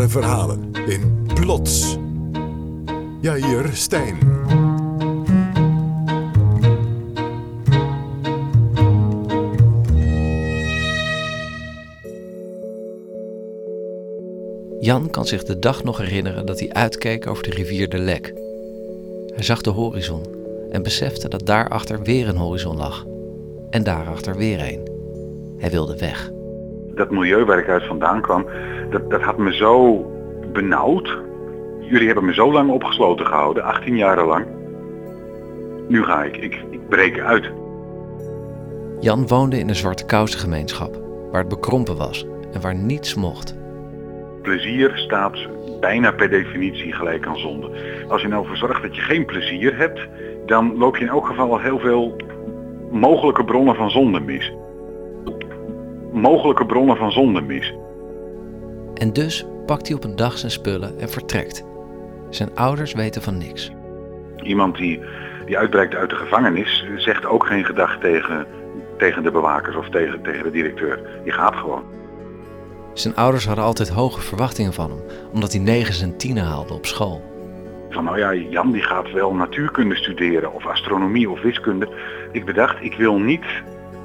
verhalen in Plots. Jair Stijn. Jan kan zich de dag nog herinneren dat hij uitkeek over de rivier de Lek. Hij zag de horizon en besefte dat daarachter weer een horizon lag. En daarachter weer een. Hij wilde weg. Dat milieu waar ik uit vandaan kwam, dat, dat had me zo benauwd. Jullie hebben me zo lang opgesloten gehouden, 18 jaren lang. Nu ga ik, ik, ik breek uit. Jan woonde in een zwarte kousengemeenschap, waar het bekrompen was en waar niets mocht. Plezier staat bijna per definitie gelijk aan zonde. Als je nou voor zorgt dat je geen plezier hebt, dan loop je in elk geval al heel veel mogelijke bronnen van zonde mis. Mogelijke bronnen van zonde mis. En dus pakt hij op een dag zijn spullen en vertrekt. Zijn ouders weten van niks. Iemand die, die uitbreekt uit de gevangenis zegt ook geen gedag tegen, tegen de bewakers of tegen, tegen de directeur. Die gaat gewoon. Zijn ouders hadden altijd hoge verwachtingen van hem, omdat hij negens en tienen haalde op school. Van nou ja, Jan die gaat wel natuurkunde studeren of astronomie of wiskunde. Ik bedacht, ik wil niet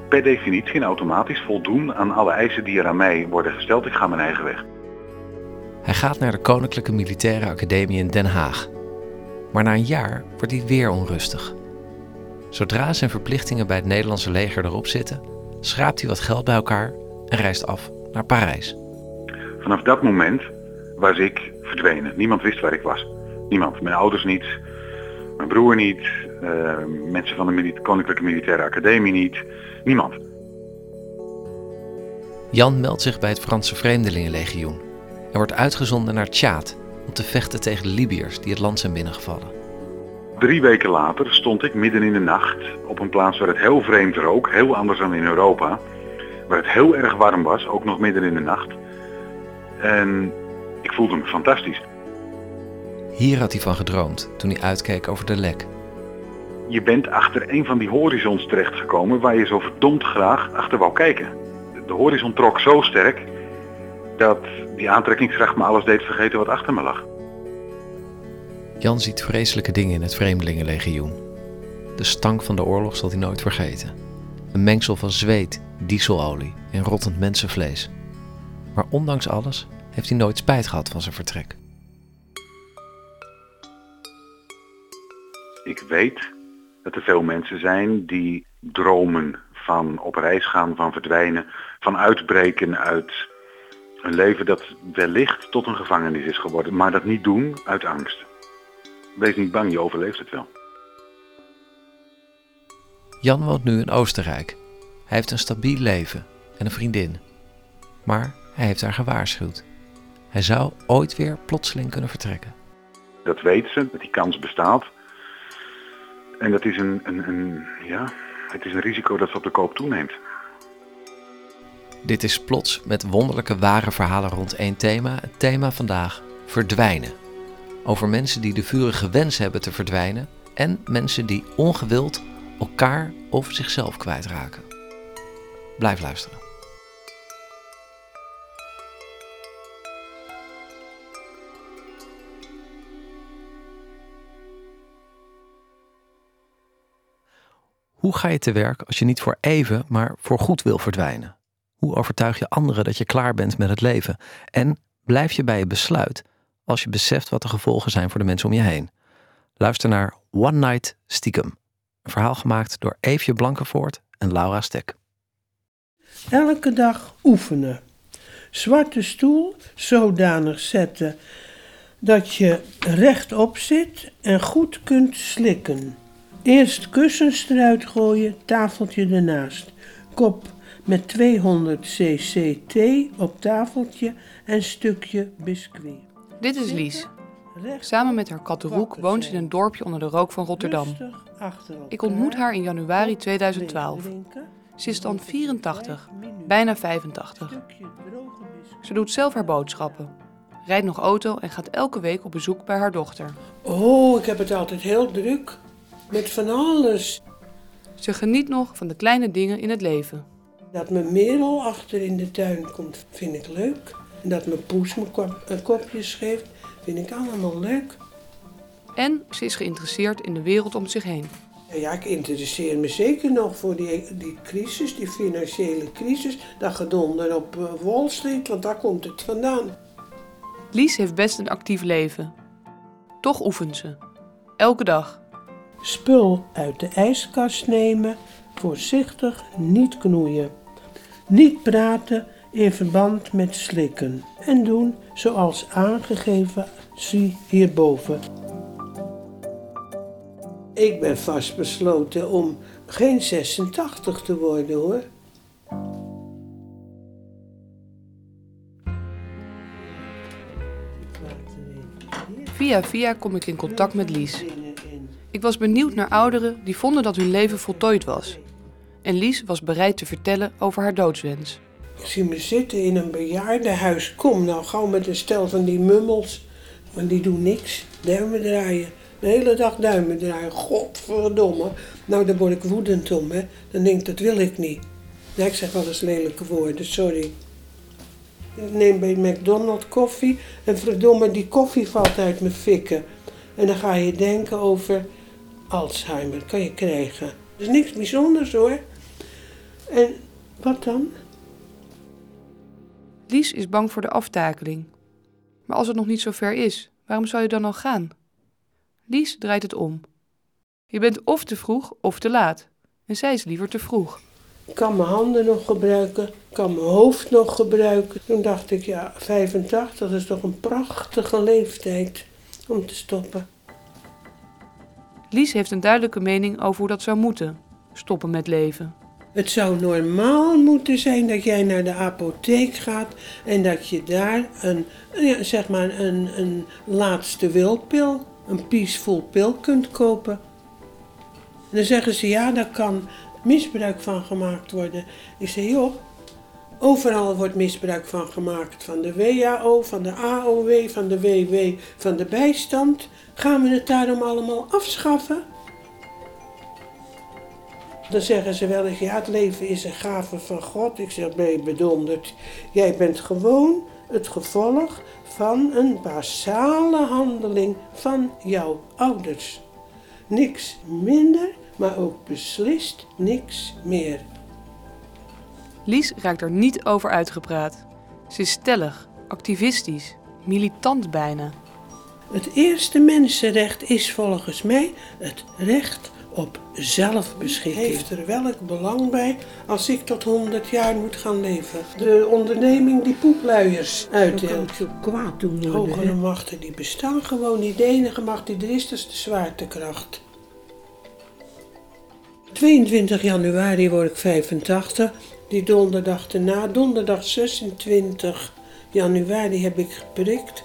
per definitie en automatisch voldoen aan alle eisen die er aan mij worden gesteld. Ik ga mijn eigen weg. Hij gaat naar de Koninklijke Militaire Academie in Den Haag. Maar na een jaar wordt hij weer onrustig. Zodra zijn verplichtingen bij het Nederlandse leger erop zitten, schraapt hij wat geld bij elkaar en reist af naar Parijs. Vanaf dat moment was ik verdwenen. Niemand wist waar ik was. Niemand. Mijn ouders niet, mijn broer niet, uh, mensen van de Koninklijke Militaire Academie niet. Niemand. Jan meldt zich bij het Franse Vreemdelingenlegioen en wordt uitgezonden naar Tjaad om te vechten tegen de Libiërs die het land zijn binnengevallen. Drie weken later stond ik midden in de nacht op een plaats waar het heel vreemd rook, heel anders dan in Europa. Waar het heel erg warm was, ook nog midden in de nacht. En ik voelde me fantastisch. Hier had hij van gedroomd toen hij uitkeek over de lek. Je bent achter een van die horizons terechtgekomen waar je zo verdomd graag achter wou kijken. De horizon trok zo sterk dat die aantrekkingskracht me alles deed vergeten wat achter me lag. Jan ziet vreselijke dingen in het Vreemdelingenlegioen. De stank van de oorlog zal hij nooit vergeten. Een mengsel van zweet, dieselolie en rottend mensenvlees. Maar ondanks alles heeft hij nooit spijt gehad van zijn vertrek. Ik weet dat er veel mensen zijn die dromen van op reis gaan, van verdwijnen, van uitbreken uit een leven dat wellicht tot een gevangenis is geworden, maar dat niet doen uit angst. Wees niet bang, je overleeft het wel. Jan woont nu in Oostenrijk. Hij heeft een stabiel leven en een vriendin. Maar hij heeft haar gewaarschuwd. Hij zou ooit weer plotseling kunnen vertrekken. Dat weet ze, dat die kans bestaat. En dat is een, een, een, ja, het is een risico dat ze op de koop toeneemt. Dit is Plots met wonderlijke ware verhalen rond één thema. Het thema vandaag verdwijnen. Over mensen die de vurige wens hebben te verdwijnen en mensen die ongewild elkaar of zichzelf kwijtraken. Blijf luisteren. Hoe ga je te werk als je niet voor even, maar voor goed wil verdwijnen? Hoe overtuig je anderen dat je klaar bent met het leven? En blijf je bij je besluit als je beseft wat de gevolgen zijn voor de mensen om je heen? Luister naar One Night Stiekem. Een verhaal gemaakt door Eefje Blankenvoort en Laura Stek. Elke dag oefenen. Zwarte stoel zodanig zetten dat je rechtop zit en goed kunt slikken. Eerst kussens eruit gooien, tafeltje ernaast. Kop met 200 cc thee op tafeltje en stukje biscuit. Dit is Lies. Samen met haar kat Roek woont ze in een dorpje onder de rook van Rotterdam. Ik ontmoet haar in januari 2012. Ze is dan 84, bijna 85. Ze doet zelf haar boodschappen, rijdt nog auto en gaat elke week op bezoek bij haar dochter. Oh, ik heb het altijd heel druk. Met van alles. Ze geniet nog van de kleine dingen in het leven. Dat mijn merel achter in de tuin komt, vind ik leuk. En dat mijn poes me een kopje geeft, vind ik allemaal leuk. En ze is geïnteresseerd in de wereld om zich heen. Ja, ik interesseer me zeker nog voor die, die crisis, die financiële crisis. Dat gedonder op eh, Wall Street, want daar komt het vandaan. Lies heeft best een actief leven. Toch oefent ze. Elke dag. Spul uit de ijskast nemen, voorzichtig niet knoeien. Niet praten in verband met slikken. En doen zoals aangegeven, zie hierboven. Ik ben vastbesloten om geen 86 te worden hoor. Via via kom ik in contact met Lies. Ik was benieuwd naar ouderen die vonden dat hun leven voltooid was. En Lies was bereid te vertellen over haar doodswens. Ik zie me zitten in een bejaardenhuis. Kom nou gauw met een stel van die mummels. Want die doen niks. Duimen draaien. De hele dag duimen draaien. Godverdomme. Nou, daar word ik woedend om, hè. Dan denk ik, dat wil ik niet. Ja, ik zeg wel eens lelijke woorden, sorry. Ik neem bij McDonald's koffie en verdomme, die koffie valt uit mijn fikken. En dan ga je denken over Alzheimer, kan je krijgen. Dat is niks bijzonders hoor. En wat dan? Lies is bang voor de aftakeling. Maar als het nog niet zo ver is, waarom zou je dan al gaan? Lies draait het om. Je bent of te vroeg of te laat. En zij is liever te vroeg. Ik kan mijn handen nog gebruiken, ik kan mijn hoofd nog gebruiken. Toen dacht ik, ja, 85 dat is toch een prachtige leeftijd om te stoppen. Lies heeft een duidelijke mening over hoe dat zou moeten. Stoppen met leven. Het zou normaal moeten zijn dat jij naar de apotheek gaat en dat je daar een, ja, zeg maar een, een laatste wilpil, een peaceful pil kunt kopen. En dan zeggen ze ja, daar kan misbruik van gemaakt worden. Ik zeg joh, overal wordt misbruik van gemaakt. Van de WHO, van de AOW, van de WW, van de bijstand. Gaan we het daarom allemaal afschaffen? Dan zeggen ze wel eens, ja, het leven is een gave van God. Ik zeg, ben je bedonderd? Jij bent gewoon het gevolg van een basale handeling van jouw ouders. Niks minder, maar ook beslist niks meer. Lies raakt er niet over uitgepraat. Ze is stellig, activistisch, militant bijna. Het eerste mensenrecht is volgens mij het recht op zelfbeschikking. Heeft er welk belang bij als ik tot 100 jaar moet gaan leven? De onderneming die poepluiers uitdeelt. zo kwaad doen worden. Hogere machten die bestaan gewoon niet. De enige macht die er is, dat is de zwaartekracht. 22 januari word ik 85. Die donderdag erna, donderdag 26 januari heb ik geprikt.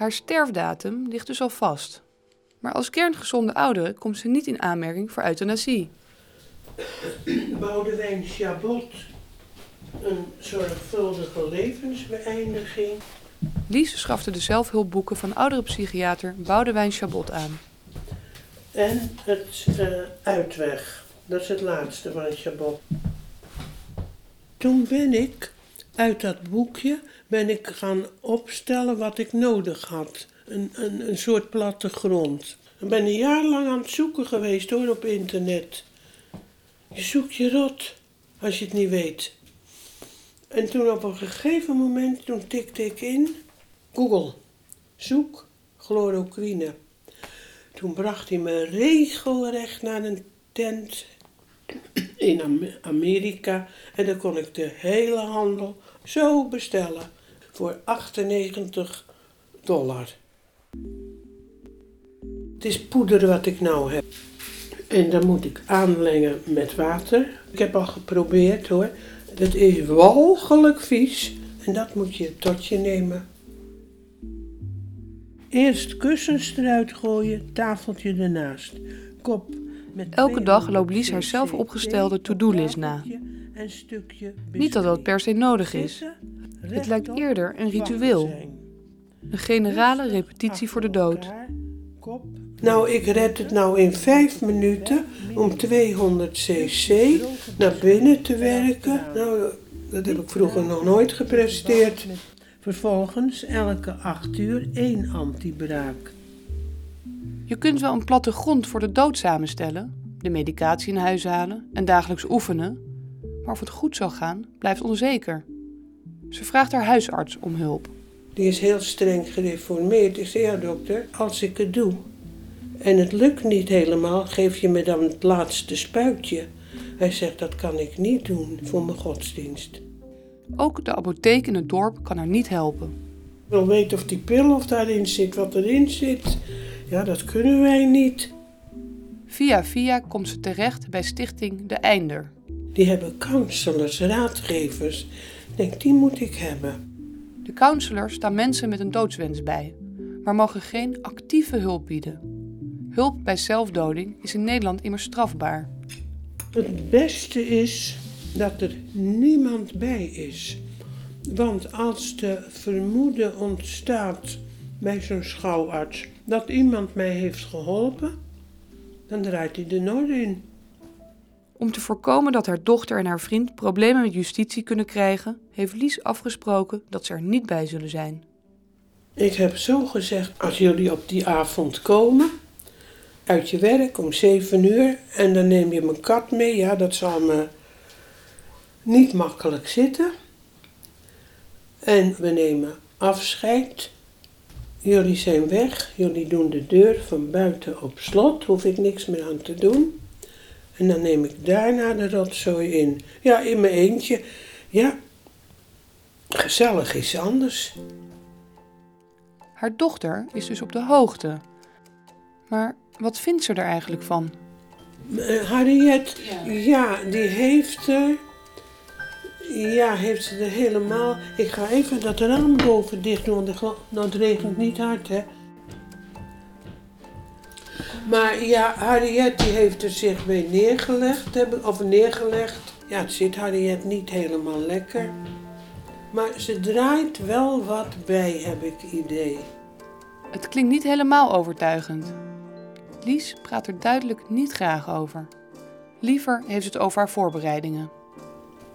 Haar sterfdatum ligt dus al vast. Maar als kerngezonde oudere komt ze niet in aanmerking voor euthanasie. Boudewijn Chabot, een zorgvuldige levensbeëindiging. Lies schafte de zelfhulpboeken van oudere psychiater Boudewijn Chabot aan. En het uh, uitweg, dat is het laatste van Chabot. Toen ben ik uit dat boekje ben ik gaan opstellen wat ik nodig had een, een, een soort plattegrond. Ik ben een jaar lang aan het zoeken geweest hoor op internet. Je zoekt je rot als je het niet weet. En toen op een gegeven moment, toen tikte ik in Google, zoek chloroquine. Toen bracht hij me regelrecht naar een tent in Amerika en dan kon ik de hele handel zo bestellen voor 98 dollar. Het is poeder wat ik nou heb. En dan moet ik aanlengen met water. Ik heb al geprobeerd hoor. Het is walgelijk vies. En dat moet je tot je nemen. Eerst kussens eruit gooien, tafeltje ernaast. Kop met Elke dag loopt Lies haar zelf opgestelde to-do-list na. Niet dat dat per se nodig is. Het lijkt eerder een ritueel. Een generale repetitie voor de dood. Nou, ik red het nou in vijf minuten om 200 cc naar binnen te werken. Nou, Dat heb ik vroeger nog nooit gepresteerd. Vervolgens elke acht uur één antibraak. Je kunt wel een platte grond voor de dood samenstellen, de medicatie in huis halen en dagelijks oefenen, maar of het goed zal gaan, blijft onzeker. Ze vraagt haar huisarts om hulp. Die is heel streng gereformeerd. Ik zei, ja dokter, als ik het doe en het lukt niet helemaal, geef je me dan het laatste spuitje. Hij zegt, dat kan ik niet doen voor mijn godsdienst. Ook de apotheek in het dorp kan haar niet helpen. Ik wil weten of die pil of daarin zit, wat erin zit. Ja, dat kunnen wij niet. Via via komt ze terecht bij stichting De Einder. Die hebben counselors, raadgevers. Denk, die moet ik hebben. De counselors staan mensen met een doodswens bij, maar mogen geen actieve hulp bieden. Hulp bij zelfdoding is in Nederland immers strafbaar. Het beste is dat er niemand bij is. Want als de vermoeden ontstaat bij zo'n schouwarts dat iemand mij heeft geholpen, dan draait hij de nood in. Om te voorkomen dat haar dochter en haar vriend problemen met justitie kunnen krijgen, heeft Lies afgesproken dat ze er niet bij zullen zijn. Ik heb zo gezegd: als jullie op die avond komen, uit je werk om zeven uur, en dan neem je mijn kat mee, ja, dat zal me niet makkelijk zitten. En we nemen afscheid. Jullie zijn weg, jullie doen de deur van buiten op slot, hoef ik niks meer aan te doen. En dan neem ik daarna de rotzooi in. Ja, in mijn eentje. Ja, gezellig is anders. Haar dochter is dus op de hoogte. Maar wat vindt ze er eigenlijk van? Uh, Harriet, ja. ja, die heeft er. Ja, heeft ze er helemaal. Ik ga even dat raam boven dicht doen, want het regent niet hard, hè. Maar ja, Harriet die heeft er zich mee neergelegd, of neergelegd. Ja, het zit Harriet niet helemaal lekker. Maar ze draait wel wat bij, heb ik idee. Het klinkt niet helemaal overtuigend. Lies praat er duidelijk niet graag over. Liever heeft het over haar voorbereidingen.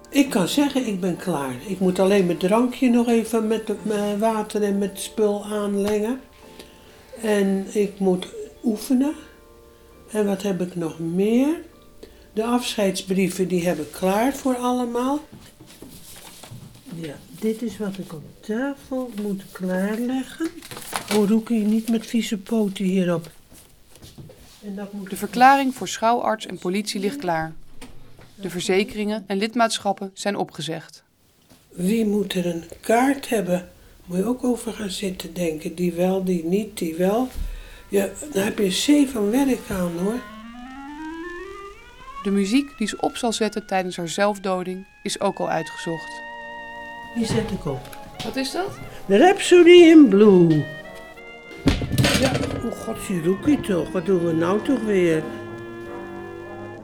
Ik kan zeggen, ik ben klaar. Ik moet alleen mijn drankje nog even met water en met spul aanlengen. En ik moet oefenen. En wat heb ik nog meer? De afscheidsbrieven die heb ik klaar voor allemaal. Ja, dit is wat ik op tafel moet klaarleggen. Oh, roek je niet met vieze poten hierop. En dat moet... De verklaring voor schouwarts en politie ligt klaar. De verzekeringen en lidmaatschappen zijn opgezegd. Wie moet er een kaart hebben? Moet je ook over gaan zitten denken. Die wel, die niet, die wel. Ja, dan heb je zeven werk aan hoor. De muziek die ze op zal zetten tijdens haar zelfdoding is ook al uitgezocht. Die zet ik op. Wat is dat? De Rhapsody in Blue. Ja, oh god, Shiruki toch. Wat doen we nou toch weer?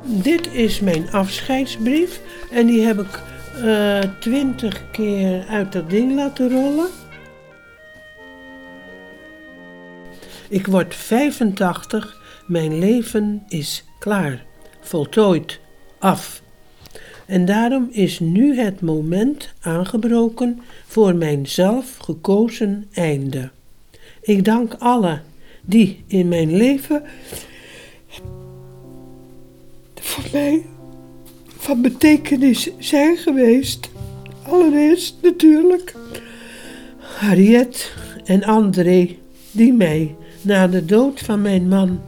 Dit is mijn afscheidsbrief. En die heb ik uh, twintig keer uit dat ding laten rollen. Ik word 85, mijn leven is klaar, voltooid, af. En daarom is nu het moment aangebroken voor mijn zelf gekozen einde. Ik dank alle die in mijn leven voor mij van betekenis zijn geweest. Allereerst natuurlijk Harriet en André, die mij na de dood van mijn man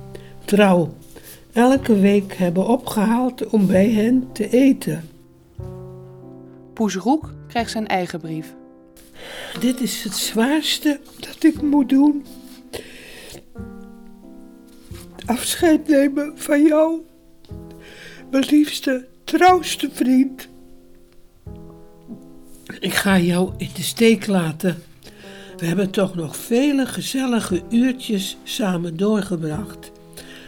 trouw elke week hebben opgehaald om bij hen te eten. Poes Roek krijgt zijn eigen brief. Dit is het zwaarste dat ik moet doen. Afscheid nemen van jou, mijn liefste, trouwste vriend. Ik ga jou in de steek laten. We hebben toch nog vele gezellige uurtjes samen doorgebracht.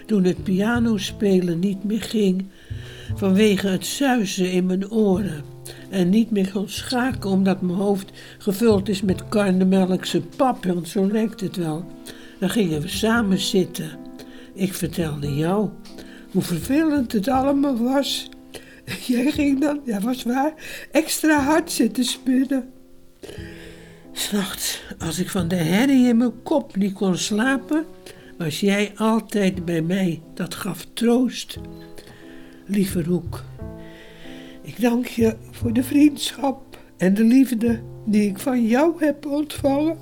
Toen het pianospelen niet meer ging, vanwege het zuizen in mijn oren. En niet meer kon schaken omdat mijn hoofd gevuld is met karnemelkse pap, want zo lijkt het wel. Dan gingen we samen zitten. Ik vertelde jou hoe vervelend het allemaal was. Jij ging dan, ja was waar, extra hard zitten spinnen. S'nachts, als ik van de herrie in mijn kop niet kon slapen, was jij altijd bij mij. Dat gaf troost. Lieve Roek, ik dank je voor de vriendschap en de liefde die ik van jou heb ontvangen.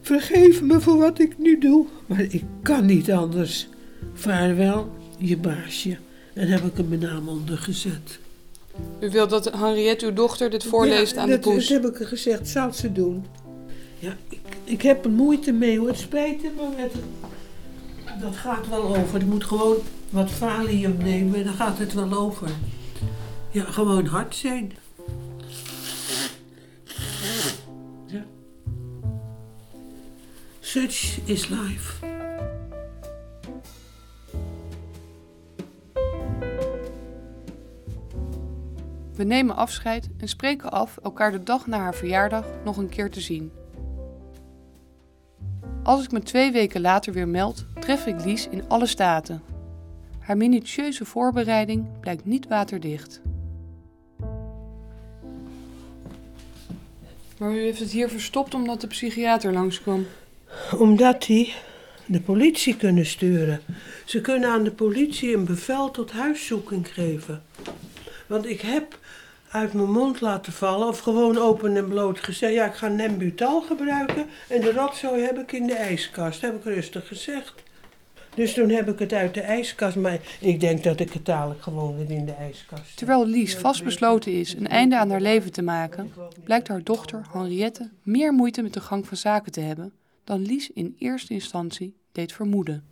Vergeef me voor wat ik nu doe, maar ik kan niet anders. Vaarwel, je baasje. En heb ik er mijn naam onder gezet. U wilt dat Henriette, uw dochter, dit voorleest aan de poes? dat heb ik gezegd. Zal ze doen. Ja, ik, ik heb er moeite mee hoor. Het spijt me, maar dat gaat wel over. Je moet gewoon wat valium nemen en dan gaat het wel over. Ja, gewoon hard zijn. Ja. Such is life. We nemen afscheid en spreken af elkaar de dag na haar verjaardag nog een keer te zien. Als ik me twee weken later weer meld, tref ik Lies in alle staten. Haar minutieuze voorbereiding blijkt niet waterdicht. Maar u heeft het hier verstopt omdat de psychiater langskwam. Omdat hij de politie kunnen sturen. Ze kunnen aan de politie een bevel tot huiszoeking geven. Want ik heb uit mijn mond laten vallen of gewoon open en bloot gezegd: ja, ik ga Nembutal gebruiken en de rotzooi heb ik in de ijskast. heb ik rustig gezegd. Dus toen heb ik het uit de ijskast, maar ik denk dat ik het dadelijk gewoon weer in de ijskast. Terwijl Lies vastbesloten is een einde aan haar leven te maken, blijkt haar dochter Henriette meer moeite met de gang van zaken te hebben dan Lies in eerste instantie deed vermoeden.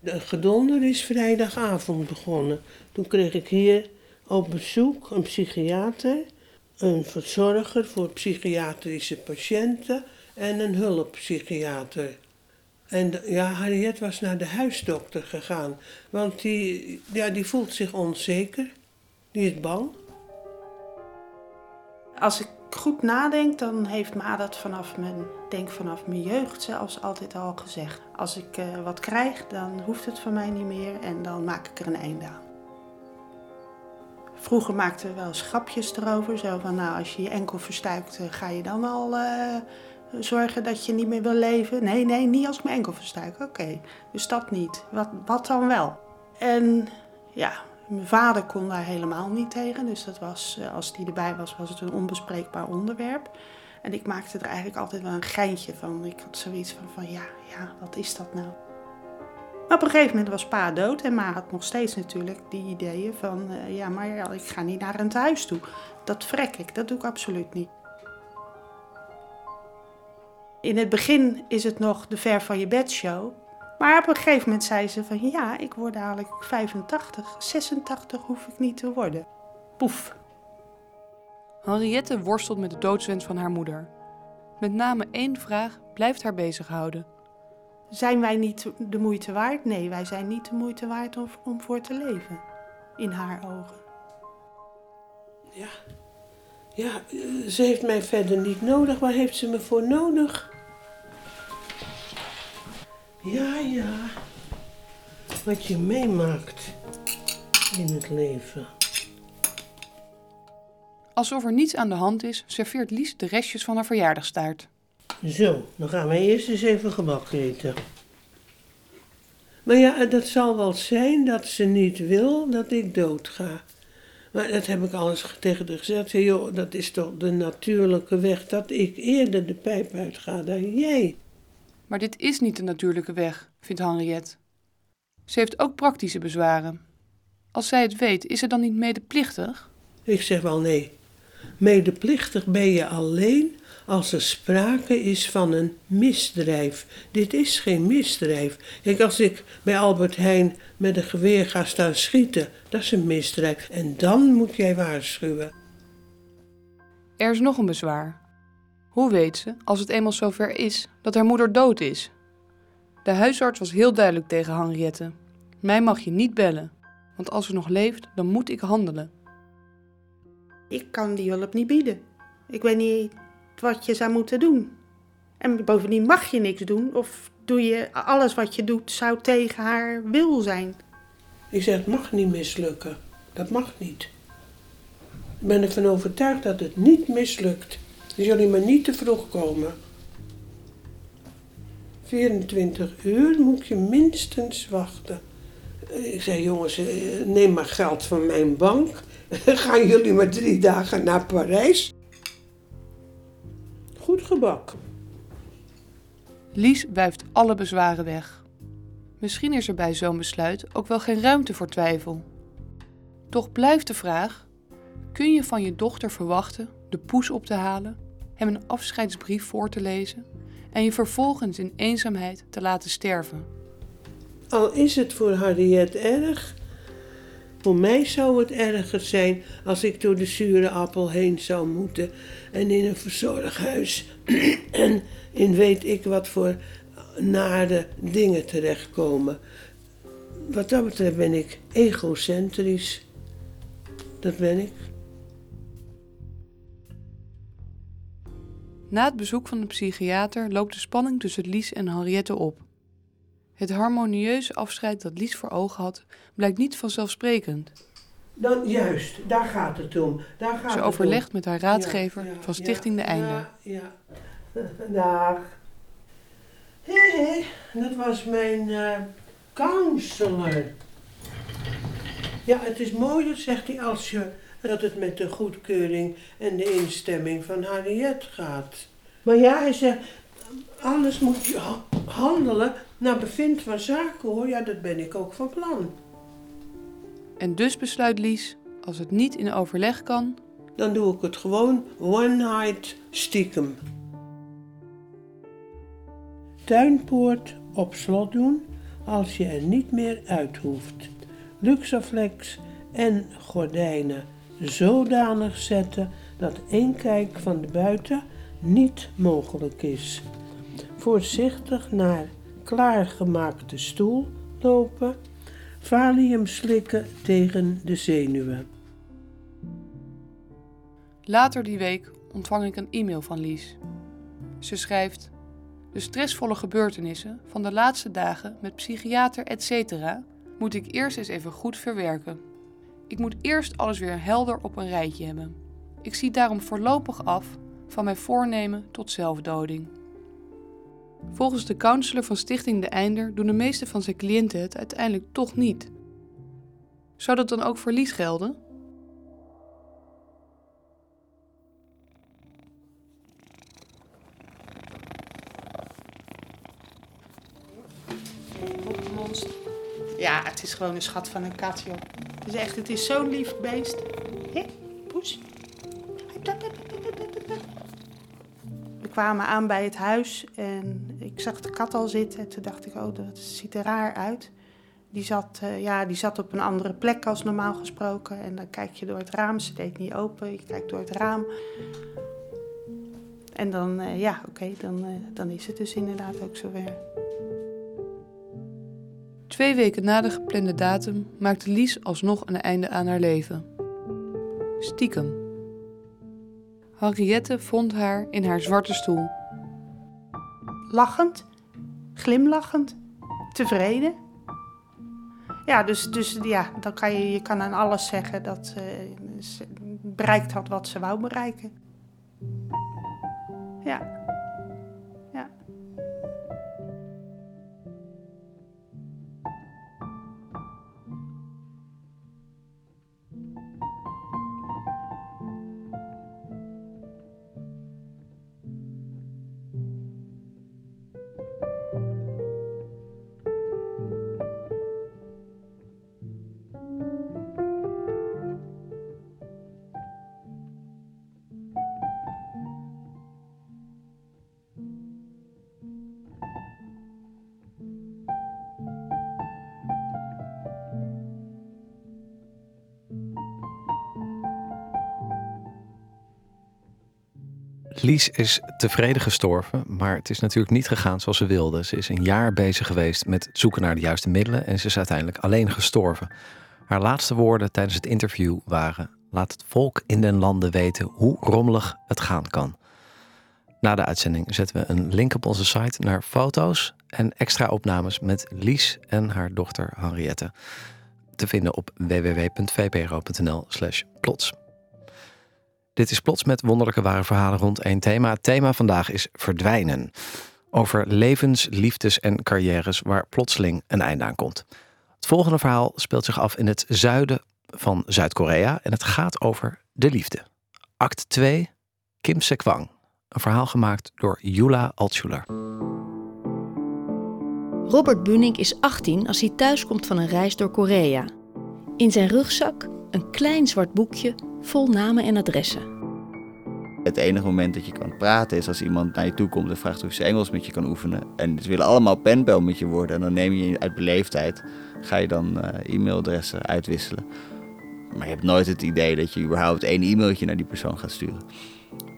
De gedonder is vrijdagavond begonnen. Toen kreeg ik hier op bezoek een psychiater, een verzorger voor psychiatrische patiënten en een hulppsychiater. En ja, Harriet was naar de huisdokter gegaan, want die, ja, die voelt zich onzeker, die is bang. Als ik goed nadenk, dan heeft Ma dat vanaf mijn, denk vanaf mijn jeugd zelfs altijd al gezegd. Als ik uh, wat krijg, dan hoeft het van mij niet meer en dan maak ik er een einde aan. Vroeger maakten we wel schapjes erover. Zo van, nou, als je je enkel verstuikt, eh, ga je dan al uh, zorgen dat je niet meer wil leven? Nee, nee, niet als ik mijn enkel verstuik. Oké, dus dat niet. Wat, wat dan wel? En ja, mijn vader kon daar helemaal niet tegen. Dus dat was, eh, als die erbij was, was het een onbespreekbaar onderwerp. En ik maakte er eigenlijk altijd wel een geintje van. Ik had zoiets van, van ja, ja, wat is dat nou? Maar op een gegeven moment was pa dood en ma had nog steeds natuurlijk die ideeën van, uh, ja, maar ja, ik ga niet naar een thuis toe. Dat vrek ik, dat doe ik absoluut niet. In het begin is het nog de ver van je bed show. Maar op een gegeven moment zei ze van, ja, ik word dadelijk 85, 86 hoef ik niet te worden. Poef. Henriette worstelt met de doodswens van haar moeder. Met name één vraag blijft haar bezighouden. Zijn wij niet de moeite waard? Nee, wij zijn niet de moeite waard om, om voor te leven. In haar ogen. Ja. Ja, ze heeft mij verder niet nodig. Waar heeft ze me voor nodig? Ja, ja. Wat je meemaakt in het leven. Alsof er niets aan de hand is, serveert Lies de restjes van haar verjaardagstaart. Zo, dan gaan we eerst eens even gebak eten. Maar ja, dat zal wel zijn dat ze niet wil dat ik doodga. Maar dat heb ik alles tegen haar gezegd. Joh, dat is toch de natuurlijke weg dat ik eerder de pijp uitga dan jij. Maar dit is niet de natuurlijke weg, vindt Henriette. Ze heeft ook praktische bezwaren. Als zij het weet, is ze dan niet medeplichtig? Ik zeg wel nee. Medeplichtig ben je alleen als er sprake is van een misdrijf. Dit is geen misdrijf. Kijk, als ik bij Albert Heijn met een geweer ga staan schieten, dat is een misdrijf. En dan moet jij waarschuwen. Er is nog een bezwaar. Hoe weet ze, als het eenmaal zover is, dat haar moeder dood is? De huisarts was heel duidelijk tegen Henriette. Mij mag je niet bellen, want als ze nog leeft, dan moet ik handelen. Ik kan die hulp niet bieden. Ik weet niet wat je zou moeten doen. En bovendien mag je niks doen of doe je alles wat je doet zou tegen haar wil zijn. Ik zeg, het mag niet mislukken. Dat mag niet. Ik ben ervan overtuigd dat het niet mislukt. Je jullie maar niet te vroeg komen. 24 uur moet je minstens wachten. Ik zei, jongens, eh, neem maar geld van mijn bank. Gaan jullie maar drie dagen naar Parijs? Goed gebakken. Lies wuift alle bezwaren weg. Misschien is er bij zo'n besluit ook wel geen ruimte voor twijfel. Toch blijft de vraag: kun je van je dochter verwachten de poes op te halen, hem een afscheidsbrief voor te lezen en je vervolgens in eenzaamheid te laten sterven? Al is het voor Harriet erg, voor mij zou het erger zijn als ik door de zure appel heen zou moeten en in een verzorghuis en in weet ik wat voor nare dingen terechtkomen. Wat dat betreft ben ik egocentrisch. Dat ben ik. Na het bezoek van de psychiater loopt de spanning tussen Lies en Henriette op. Het harmonieuze afscheid dat Lies voor ogen had, blijkt niet vanzelfsprekend. Dan juist, daar gaat het om. Daar gaat Ze overlegt met haar raadgever van Stichting De Einde. Ja, ja. Dag. Hé, hey, dat was mijn uh, counselor. Ja, het is mooi, zegt hij, als je, dat het met de goedkeuring en de instemming van Harriet gaat. Maar ja, hij zegt, alles moet je handelen naar bevind van zaken hoor. Ja, dat ben ik ook van plan. En dus besluit Lies, als het niet in overleg kan... Dan doe ik het gewoon one night stiekem. Tuinpoort op slot doen als je er niet meer uit hoeft. Luxaflex en gordijnen zodanig zetten dat één kijk van de buiten niet mogelijk is. Voorzichtig naar klaargemaakte stoel lopen, valium slikken tegen de zenuwen. Later die week ontvang ik een e-mail van Lies. Ze schrijft: De stressvolle gebeurtenissen van de laatste dagen met psychiater etc. moet ik eerst eens even goed verwerken. Ik moet eerst alles weer helder op een rijtje hebben. Ik zie daarom voorlopig af van mijn voornemen tot zelfdoding. Volgens de counselor van Stichting De Einder doen de meeste van zijn cliënten het uiteindelijk toch niet. Zou dat dan ook voor Lies gelden? Ja, het is gewoon een schat van een kat, joh. Het is echt, het is zo'n lief beest. Hé, poes. We kwamen aan bij het huis en ik zag de kat al zitten. En toen dacht ik, oh, dat ziet er raar uit. Die zat, uh, ja, die zat op een andere plek als normaal gesproken. En dan kijk je door het raam. Ze deed niet open. Je kijkt door het raam. En dan, uh, ja, oké, okay, dan, uh, dan is het dus inderdaad ook zover. Twee weken na de geplande datum maakte Lies alsnog een einde aan haar leven. Stiekem. Henriette vond haar in haar zwarte stoel. Lachend, glimlachend, tevreden. Ja, dus, dus ja, dan kan je, je kan aan alles zeggen dat ze, ze bereikt had wat ze wou bereiken. Ja. Lies is tevreden gestorven, maar het is natuurlijk niet gegaan zoals ze wilde. Ze is een jaar bezig geweest met zoeken naar de juiste middelen en ze is uiteindelijk alleen gestorven. Haar laatste woorden tijdens het interview waren: Laat het volk in den landen weten hoe rommelig het gaan kan. Na de uitzending zetten we een link op onze site naar foto's en extra opnames met Lies en haar dochter Henriette. Te vinden op www.vpro.nl/plots. Dit is plots met wonderlijke ware verhalen rond één thema. Het thema vandaag is verdwijnen. Over levens, liefdes en carrières waar plotseling een einde aan komt. Het volgende verhaal speelt zich af in het zuiden van Zuid-Korea en het gaat over de liefde. Act 2, Kim Se-kwang. Een verhaal gemaakt door Yula Altschuler. Robert Bunink is 18 als hij thuiskomt van een reis door Korea. In zijn rugzak een klein zwart boekje vol namen en adressen. Het enige moment dat je kan praten is als iemand naar je toe komt en vraagt of je Engels met je kan oefenen. En ze willen allemaal penbel met je worden. En dan neem je uit beleefdheid, ga je dan uh, e-mailadressen uitwisselen. Maar je hebt nooit het idee dat je überhaupt één e-mailtje naar die persoon gaat sturen.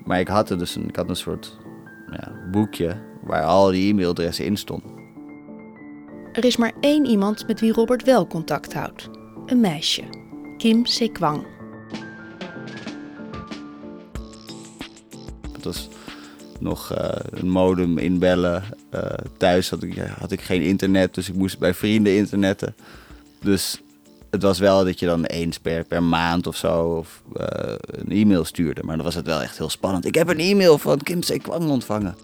Maar ik had er dus een, ik had een soort ja, boekje waar al die e-mailadressen in stonden. Er is maar één iemand met wie Robert wel contact houdt. Een meisje, Kim Se-kwang. Het was nog uh, een modem inbellen. Uh, thuis had ik, had ik geen internet, dus ik moest bij vrienden internetten. Dus het was wel dat je dan eens per, per maand of zo of, uh, een e-mail stuurde. Maar dan was het wel echt heel spannend. Ik heb een e-mail van Kim Se-kwang ontvangen.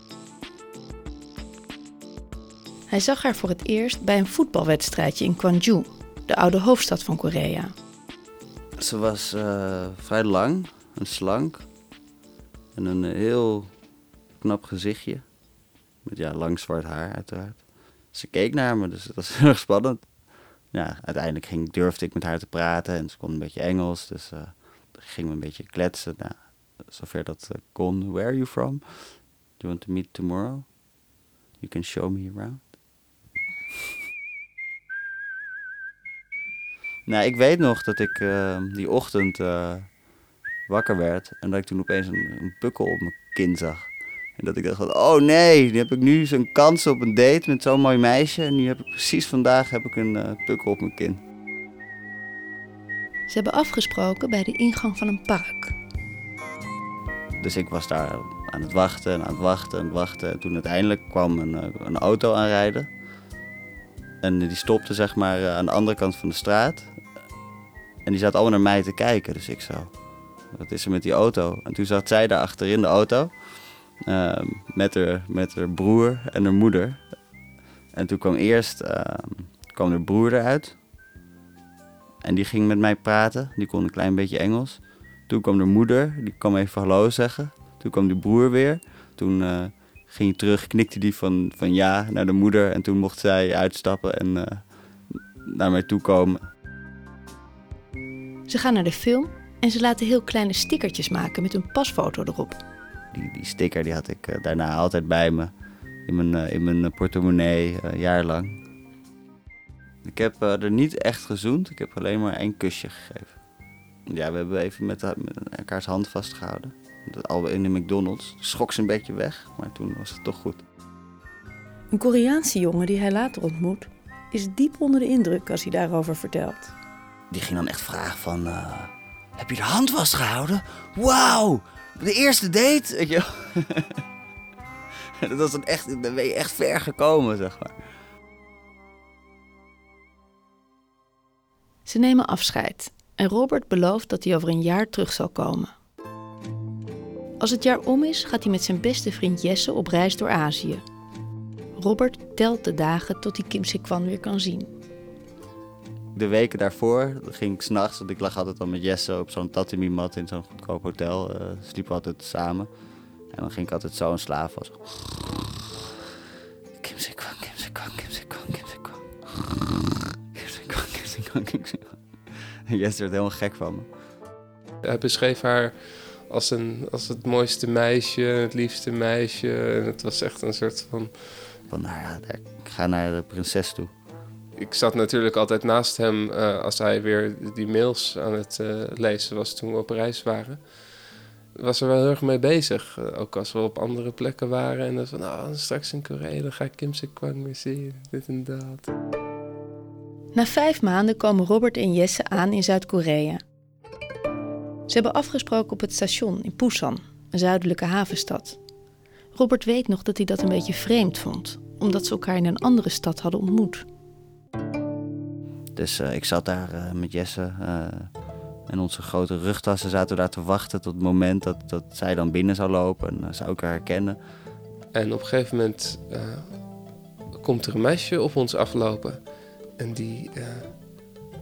Hij zag haar voor het eerst bij een voetbalwedstrijdje in Gwangju, de oude hoofdstad van Korea. Ze was uh, vrij lang en slank. En een heel knap gezichtje. Met ja, lang zwart haar uiteraard. Ze keek naar me, dus dat was heel erg spannend. Ja, uiteindelijk ging, durfde ik met haar te praten en ze kon een beetje Engels. Dus uh, gingen we een beetje kletsen. Nou, zover dat uh, kon. Where are you from? Do you want to meet tomorrow? You can show me around. Nou, ik weet nog dat ik uh, die ochtend wakker werd en dat ik toen opeens een, een pukkel op mijn kin zag. En dat ik dacht, oh nee, nu heb ik nu zo'n kans op een date met zo'n mooi meisje. En nu heb ik precies vandaag heb ik een uh, pukkel op mijn kin. Ze hebben afgesproken bij de ingang van een park. Dus ik was daar aan het wachten en aan het wachten en het wachten. En toen uiteindelijk kwam een, een auto aanrijden. En die stopte zeg maar aan de andere kant van de straat. En die zat allemaal naar mij te kijken. Dus ik zo, wat is er met die auto? En toen zat zij daar achter in de auto. Uh, met, haar, met haar broer en haar moeder. En toen kwam eerst uh, kwam haar broer eruit. En die ging met mij praten. Die kon een klein beetje Engels. Toen kwam de moeder, die kwam even hallo zeggen. Toen kwam de broer weer. Toen uh, ging hij terug, knikte die van, van ja naar de moeder. En toen mocht zij uitstappen en eh, naar mij toe komen. Ze gaan naar de film en ze laten heel kleine stickertjes maken met een pasfoto erop. Die, die sticker die had ik uh, daarna altijd bij me. In mijn, uh, in mijn portemonnee, uh, jaarlang. Ik heb er niet echt gezoend. Ik heb alleen maar één kusje gegeven. Ja, we hebben even met, met elkaars hand vastgehouden. Dat al in de McDonald's. Schrok ze een beetje weg, maar toen was het toch goed. Een Koreaanse jongen die hij later ontmoet, is diep onder de indruk als hij daarover vertelt. Die ging dan echt vragen van... Heb je de hand vastgehouden? Wauw! De eerste date? Weet je dat was dan echt, dan ben je echt ver gekomen, zeg maar. Ze nemen afscheid en Robert belooft dat hij over een jaar terug zal komen. Als het jaar om is, gaat hij met zijn beste vriend Jesse op reis door Azië. Robert telt de dagen tot hij Kim Se-kwan weer kan zien de weken daarvoor ging ik s'nachts, want ik lag altijd al met Jesse op zo'n tatami-mat in zo'n goedkoop hotel. Uh, sliepen we altijd samen. En dan ging ik altijd zo in slaap. Was. Kim se kwang, Kim se kwang, Kim se kwang, Kim se kwang. Kim se Kim se Kim se kwang. En Jesse werd helemaal gek van me. Hij beschreef haar als, een, als het mooiste meisje, het liefste meisje. En het was echt een soort van... Van, nou ja, ik ga naar de prinses toe ik zat natuurlijk altijd naast hem uh, als hij weer die mails aan het uh, lezen was toen we op reis waren. Was er wel heel erg mee bezig. Uh, ook als we op andere plekken waren. En dan van, nou, straks in Korea, dan ga ik Kim Se-kwang weer zien. Dit dat. Na vijf maanden komen Robert en Jesse aan in Zuid-Korea. Ze hebben afgesproken op het station in Busan, een zuidelijke havenstad. Robert weet nog dat hij dat een beetje vreemd vond, omdat ze elkaar in een andere stad hadden ontmoet. Dus uh, ik zat daar uh, met Jesse uh, En onze grote rugtassen zaten daar te wachten tot het moment dat, dat zij dan binnen zou lopen en zou ik haar herkennen. En op een gegeven moment uh, komt er een meisje op ons aflopen. En die, uh,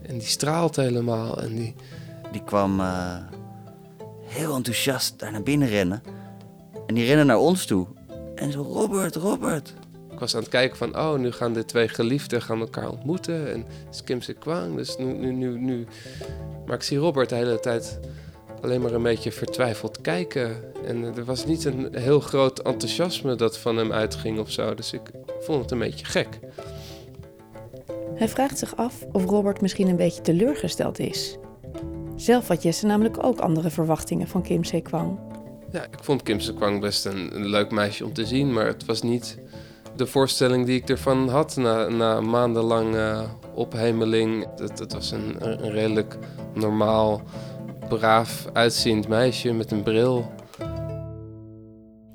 en die straalt helemaal. En die, die kwam heel enthousiast daar naar binnen rennen. En die rennen naar ons toe. En zo, Robert, Robert. Ik was aan het kijken van, oh, nu gaan de twee geliefden gaan elkaar ontmoeten. En het is Kim Se Kwang, dus nu, nu, nu, nu... Maar ik zie Robert de hele tijd alleen maar een beetje vertwijfeld kijken. En er was niet een heel groot enthousiasme dat van hem uitging of zo. Dus ik vond het een beetje gek. Hij vraagt zich af of Robert misschien een beetje teleurgesteld is. Zelf had Jesse namelijk ook andere verwachtingen van Kim Se Kwang. Ja, ik vond Kim Se Kwang best een, een, leuk meisje om te zien, maar het was niet de voorstelling die ik ervan had na, na maandenlang uh, ophemeling. Het, het was een, een redelijk normaal, braaf uitziend meisje met een bril.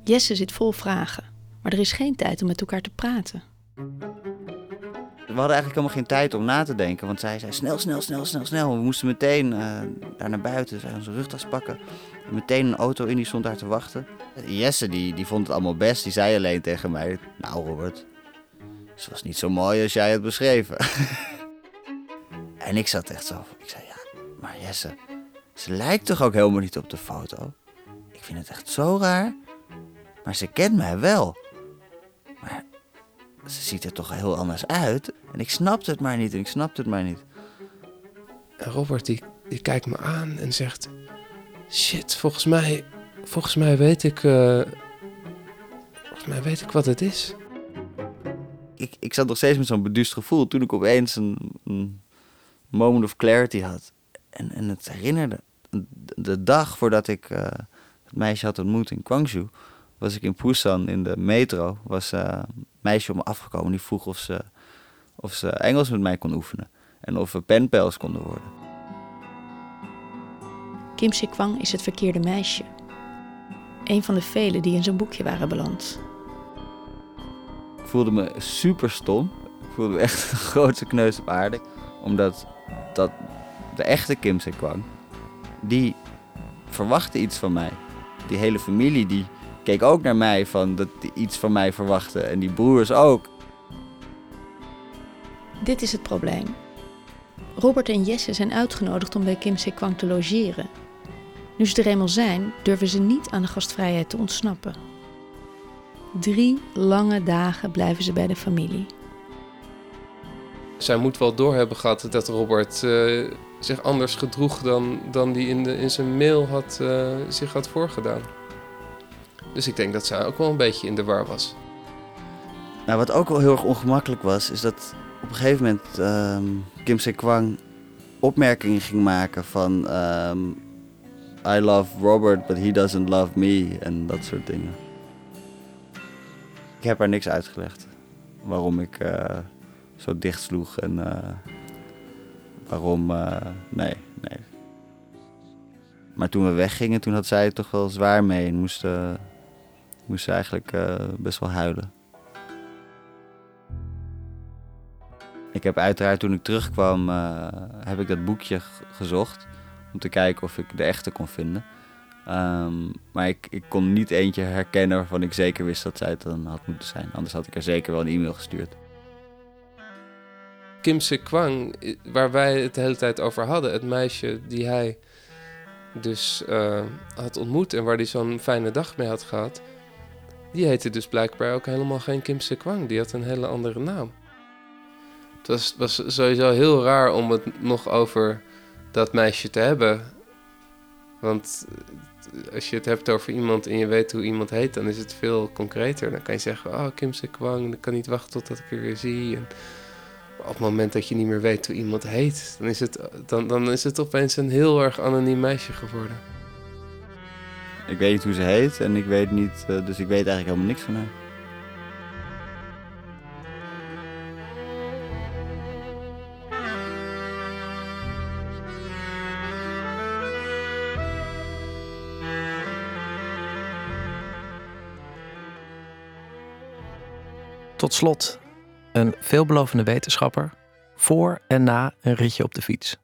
Jesse zit vol vragen, maar er is geen tijd om met elkaar te praten. We hadden eigenlijk helemaal geen tijd om na te denken, want zij zei snel, snel, snel, snel, snel. We moesten meteen uh, daar naar buiten, zij onze rugtas pakken. En meteen een auto in, die stond daar te wachten. Jesse die, die vond het allemaal best, die zei alleen tegen mij... Nou Robert, ze was niet zo mooi als jij het beschreven. en ik zat echt zo, ik zei ja, maar Jesse, ze lijkt toch ook helemaal niet op de foto? Ik vind het echt zo raar, maar ze kent mij wel. Ze ziet er toch heel anders uit. En ik snapte het maar niet en ik snapte het maar niet. En Robert die, die kijkt me aan en zegt... Shit, volgens mij, volgens mij weet ik... Uh, volgens mij weet ik wat het is. Ik, ik zat nog steeds met zo'n beduust gevoel toen ik opeens een, een moment of clarity had. En, en het herinnerde. De dag voordat ik uh, het meisje had ontmoet in Guangzhou was ik in Busan in de metro. Was uh, een meisje op me afgekomen die vroeg of ze, of ze Engels met mij kon oefenen. En of we penpels konden worden. Kim Se Kwang is het verkeerde meisje. Een van de velen die in zijn boekje waren beland. Ik voelde me super stom. Ik voelde me echt de grootste kneus op aarde. Omdat dat de echte Kim Se Kwang, die verwachtte iets van mij. Die hele familie die keek ook naar mij van dat die iets van mij verwachtte. En die broers ook. Dit is het probleem. Robert en Jesse zijn uitgenodigd om bij Kim Se Kwang te logeren. Nu ze er eenmaal zijn, durven ze niet aan de gastvrijheid te ontsnappen. Drie lange dagen blijven ze bij de familie. Zij moet wel doorhebben gehad dat Robert uh, zich anders gedroeg dan, dan die in, de, in zijn mail had, uh, zich had voorgedaan. Dus ik denk dat zij ook wel een beetje in de war was. Nou, wat ook wel heel erg ongemakkelijk was, is dat op een gegeven moment um, Kim Se Kwang opmerkingen ging maken van um, I love Robert, but he doesn't love me en dat soort dingen. Ik heb haar niks uitgelegd waarom ik uh, zo dicht sloeg en uh, waarom. Uh, nee, nee. Maar toen we weggingen, toen had zij het toch wel zwaar mee en moest, moest ze eigenlijk best wel huilen. Ik heb uiteraard toen ik terugkwam, heb ik dat boekje gezocht om te kijken of ik de echte kon vinden. Um, maar ik, ik kon niet eentje herkennen waarvan ik zeker wist dat zij het dan had moeten zijn. Anders had ik er zeker wel een e-mail gestuurd. Kim Se Kwang, waar wij het de hele tijd over hadden, het meisje die hij dus uh, had ontmoet en waar hij zo'n fijne dag mee had gehad, die heette dus blijkbaar ook helemaal geen Kim Se Kwang. Die had een hele andere naam. Het was, was sowieso heel raar om het nog over dat meisje te hebben. Want als je het hebt over iemand en je weet hoe iemand heet, dan is het veel concreter. Dan kan je zeggen, oh Kim Se Kwang, ik kan niet wachten totdat ik er weer zie. En op het moment dat je niet meer weet hoe iemand heet, dan is het, dan, dan is het opeens een heel erg anoniem meisje geworden. Ik weet niet hoe ze heet en ik weet niet, uh, dus ik weet eigenlijk helemaal niks van haar. Tot slot, een veelbelovende wetenschapper voor en na een ritje op de fiets.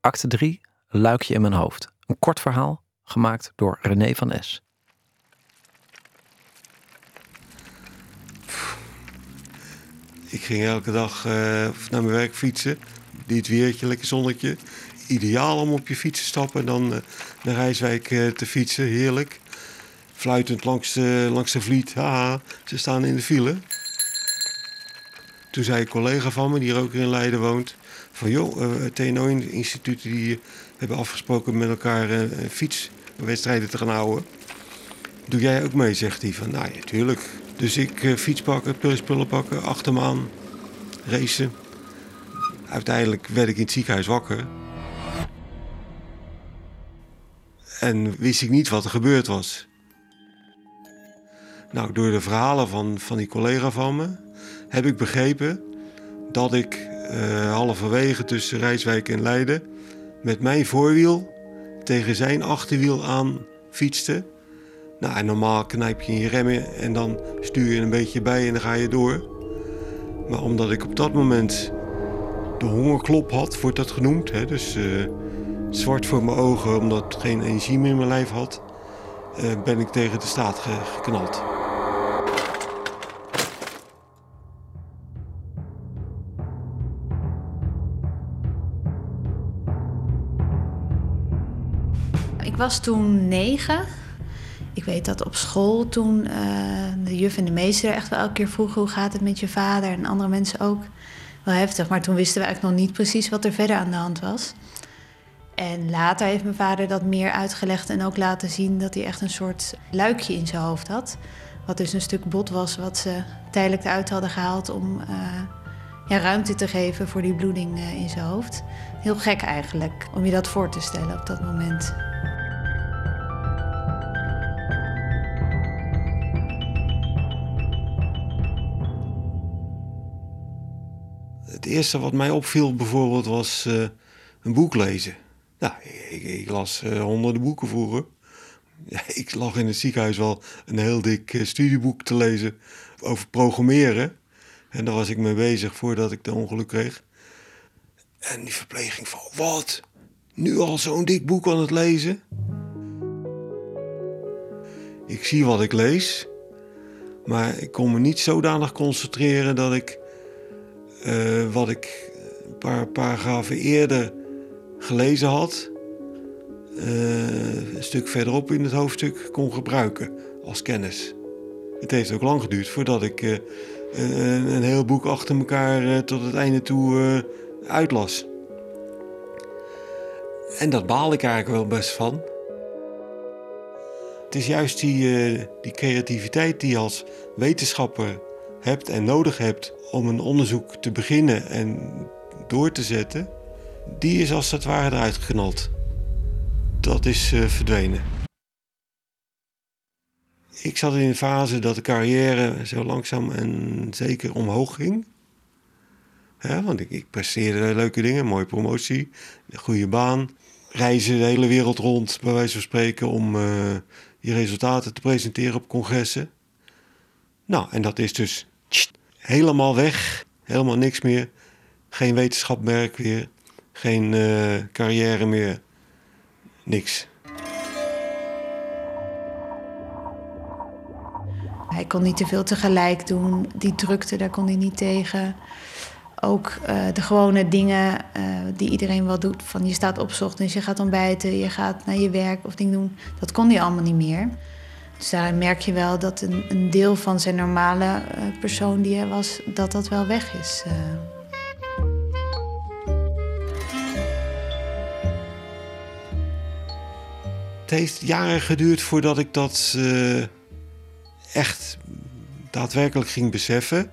Acte 3 Een luikje in mijn hoofd. Een kort verhaal gemaakt door René van S. Ik ging elke dag uh, naar mijn werk fietsen. Dit weertje, lekker zonnetje. Ideaal om op je fiets te stappen en dan uh, naar Rijswijk uh, te fietsen. Heerlijk. Fluitend langs de, langs de vliet. Haha, ze staan in de file. Toen zei een collega van me, die ook in Leiden woont... van joh, het TNO-instituut die hebben afgesproken met elkaar fietswedstrijden te gaan houden. Doe jij ook mee, zegt hij. Van, nou ja, tuurlijk. Dus ik uh, fiets pakken, spullen pakken, achter racen. Uiteindelijk werd ik in het ziekenhuis wakker. En wist ik niet wat er gebeurd was. Nou, door de verhalen van, van die collega van me heb ik begrepen dat ik uh, halverwege tussen Rijswijk en Leiden met mijn voorwiel tegen zijn achterwiel aan fietste. Nou, normaal knijp je in je remmen en dan stuur je een beetje bij en dan ga je door. Maar omdat ik op dat moment de hongerklop had, wordt dat genoemd. Hè? Dus uh, zwart voor mijn ogen, omdat ik geen meer in mijn lijf had, uh, ben ik tegen de staat ge geknald. Was toen negen. Ik weet dat op school toen uh, de juf en de meester echt wel elke keer vroegen... hoe gaat het met je vader en andere mensen ook. Wel heftig, maar toen wisten we eigenlijk nog niet precies wat er verder aan de hand was. En later heeft mijn vader dat meer uitgelegd en ook laten zien... dat hij echt een soort luikje in zijn hoofd had. Wat dus een stuk bot was wat ze tijdelijk eruit hadden gehaald... om uh, ja, ruimte te geven voor die bloeding uh, in zijn hoofd. Heel gek eigenlijk, om je dat voor te stellen op dat moment. Eerste wat mij opviel bijvoorbeeld was uh, een boek lezen. Nou, ik, ik las uh, honderden boeken vroeger. Ik lag in het ziekenhuis wel een heel dik uh, studieboek te lezen over programmeren. En daar was ik mee bezig voordat ik de ongeluk kreeg. En die verpleging van, wat? Nu al zo'n dik boek aan het lezen? Ik zie wat ik lees, maar ik kon me niet zodanig concentreren dat ik uh, wat ik een paar paragrafen eerder gelezen had, uh, een stuk verderop in het hoofdstuk kon gebruiken als kennis. Het heeft ook lang geduurd voordat ik uh, een, heel boek achter elkaar tot het einde toe uitlas. En dat baal ik eigenlijk wel best van. Het is juist die, die creativiteit die als wetenschapper hebt en nodig hebt om een onderzoek te beginnen en door te zetten, die is als het ware eruit geknald. Dat is uh, verdwenen. Ik zat in een fase dat de carrière zo langzaam en zeker omhoog ging. Want ik, ik presteerde leuke dingen, mooie promotie, een goede baan. Reizen de hele wereld rond, bij wijze van spreken, om uh, je resultaten te presenteren op congressen. Nou, en dat is dus helemaal weg. Helemaal niks meer. Geen wetenschapmerk weer. Geen uh, carrière meer. Niks. Hij kon niet te veel tegelijk doen. Die drukte, daar kon hij niet tegen. Ook uh, de gewone dingen uh, die iedereen wel doet. Van je staat op ochtends, je gaat ontbijten, je gaat naar je werk of dingen doen. Dat kon hij allemaal niet meer. Dus daarin merk je wel dat een, een deel van zijn normale uh, persoon die hij was, dat dat wel weg is. Uh. Het heeft jaren geduurd voordat ik dat uh, echt daadwerkelijk ging beseffen.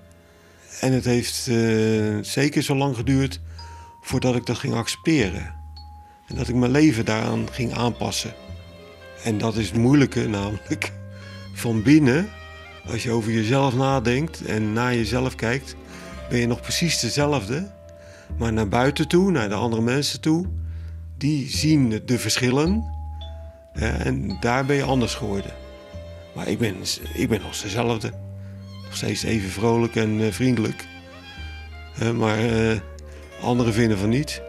En het heeft zeker zo lang geduurd voordat ik dat ging accepteren. En dat ik mijn leven daaraan ging aanpassen. En dat is het moeilijke namelijk. Van binnen, als je over jezelf nadenkt en naar jezelf kijkt, ben je nog precies dezelfde. Maar naar buiten toe, naar de andere mensen toe, die zien de verschillen. En daar ben je anders geworden. Maar ik ben, ik ben nog dezelfde. Nog steeds even vrolijk en uh, vriendelijk. Maar uh, anderen vinden van niet.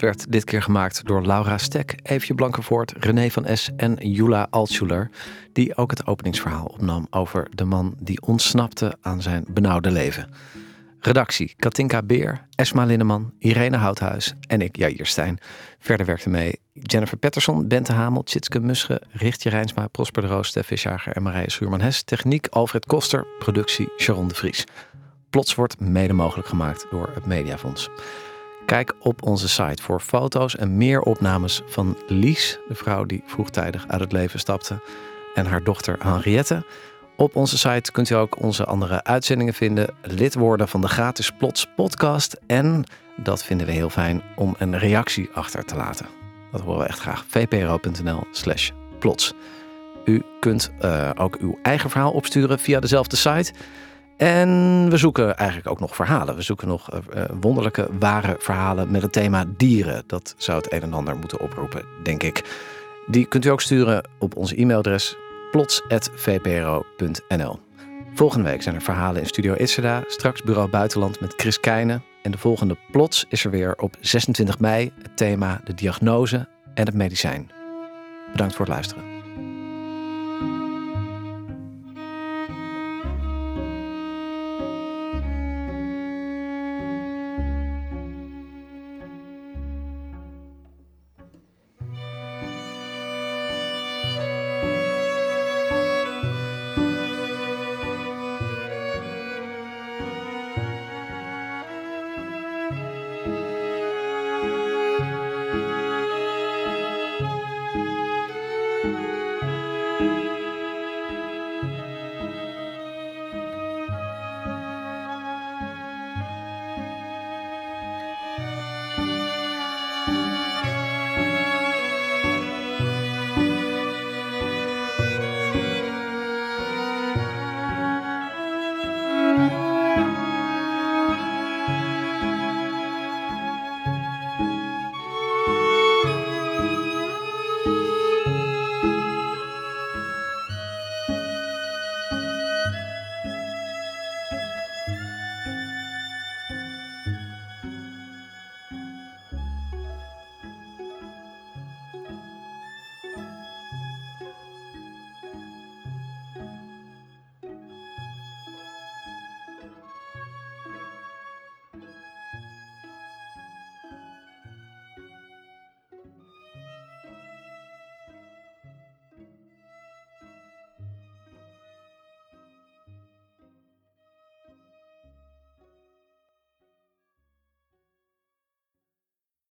Werd dit keer gemaakt door Laura Stek, Eefje Blankenvoort, René van S en Jula Altschuler, die ook het openingsverhaal opnam over de man die ontsnapte aan zijn benauwde leven. Redactie Katinka Beer, Esma Linneman, Irene Houthuis en ik, Jair Stijn. Verder werkte mee Jennifer Pettersson, Bente Hamel, Tjitske Musche, Richtje Rijnsma, Prosper de Roos, Stef Visjager en Marije Schuurman-Hes. Techniek Alfred Koster, productie Sharon de Vries. Plots wordt mede mogelijk gemaakt door het Mediafonds. Kijk op onze site voor foto's en meer opnames van Lies, de vrouw die vroegtijdig uit het leven stapte, en haar dochter Henriette. Op onze site kunt u ook onze andere uitzendingen vinden, lid worden van de gratis Plots podcast en, dat vinden we heel fijn, om een reactie achter te laten. Dat horen we echt graag. vpro.nl slash plots. U kunt uh, ook uw eigen verhaal opsturen via dezelfde site. En we zoeken eigenlijk ook nog verhalen. We zoeken nog uh, wonderlijke, ware verhalen met het thema dieren. Dat zou het een en ander moeten oproepen, denk ik. Die kunt u ook sturen op onze e-mailadres plots.vpro.nl. Volgende week zijn er verhalen in Studio Itzeda. Straks Bureau Buitenland met Chris Keijnen. En de volgende Plots is er weer op 26 mei. Het thema de diagnose en het medicijn. Bedankt voor het luisteren.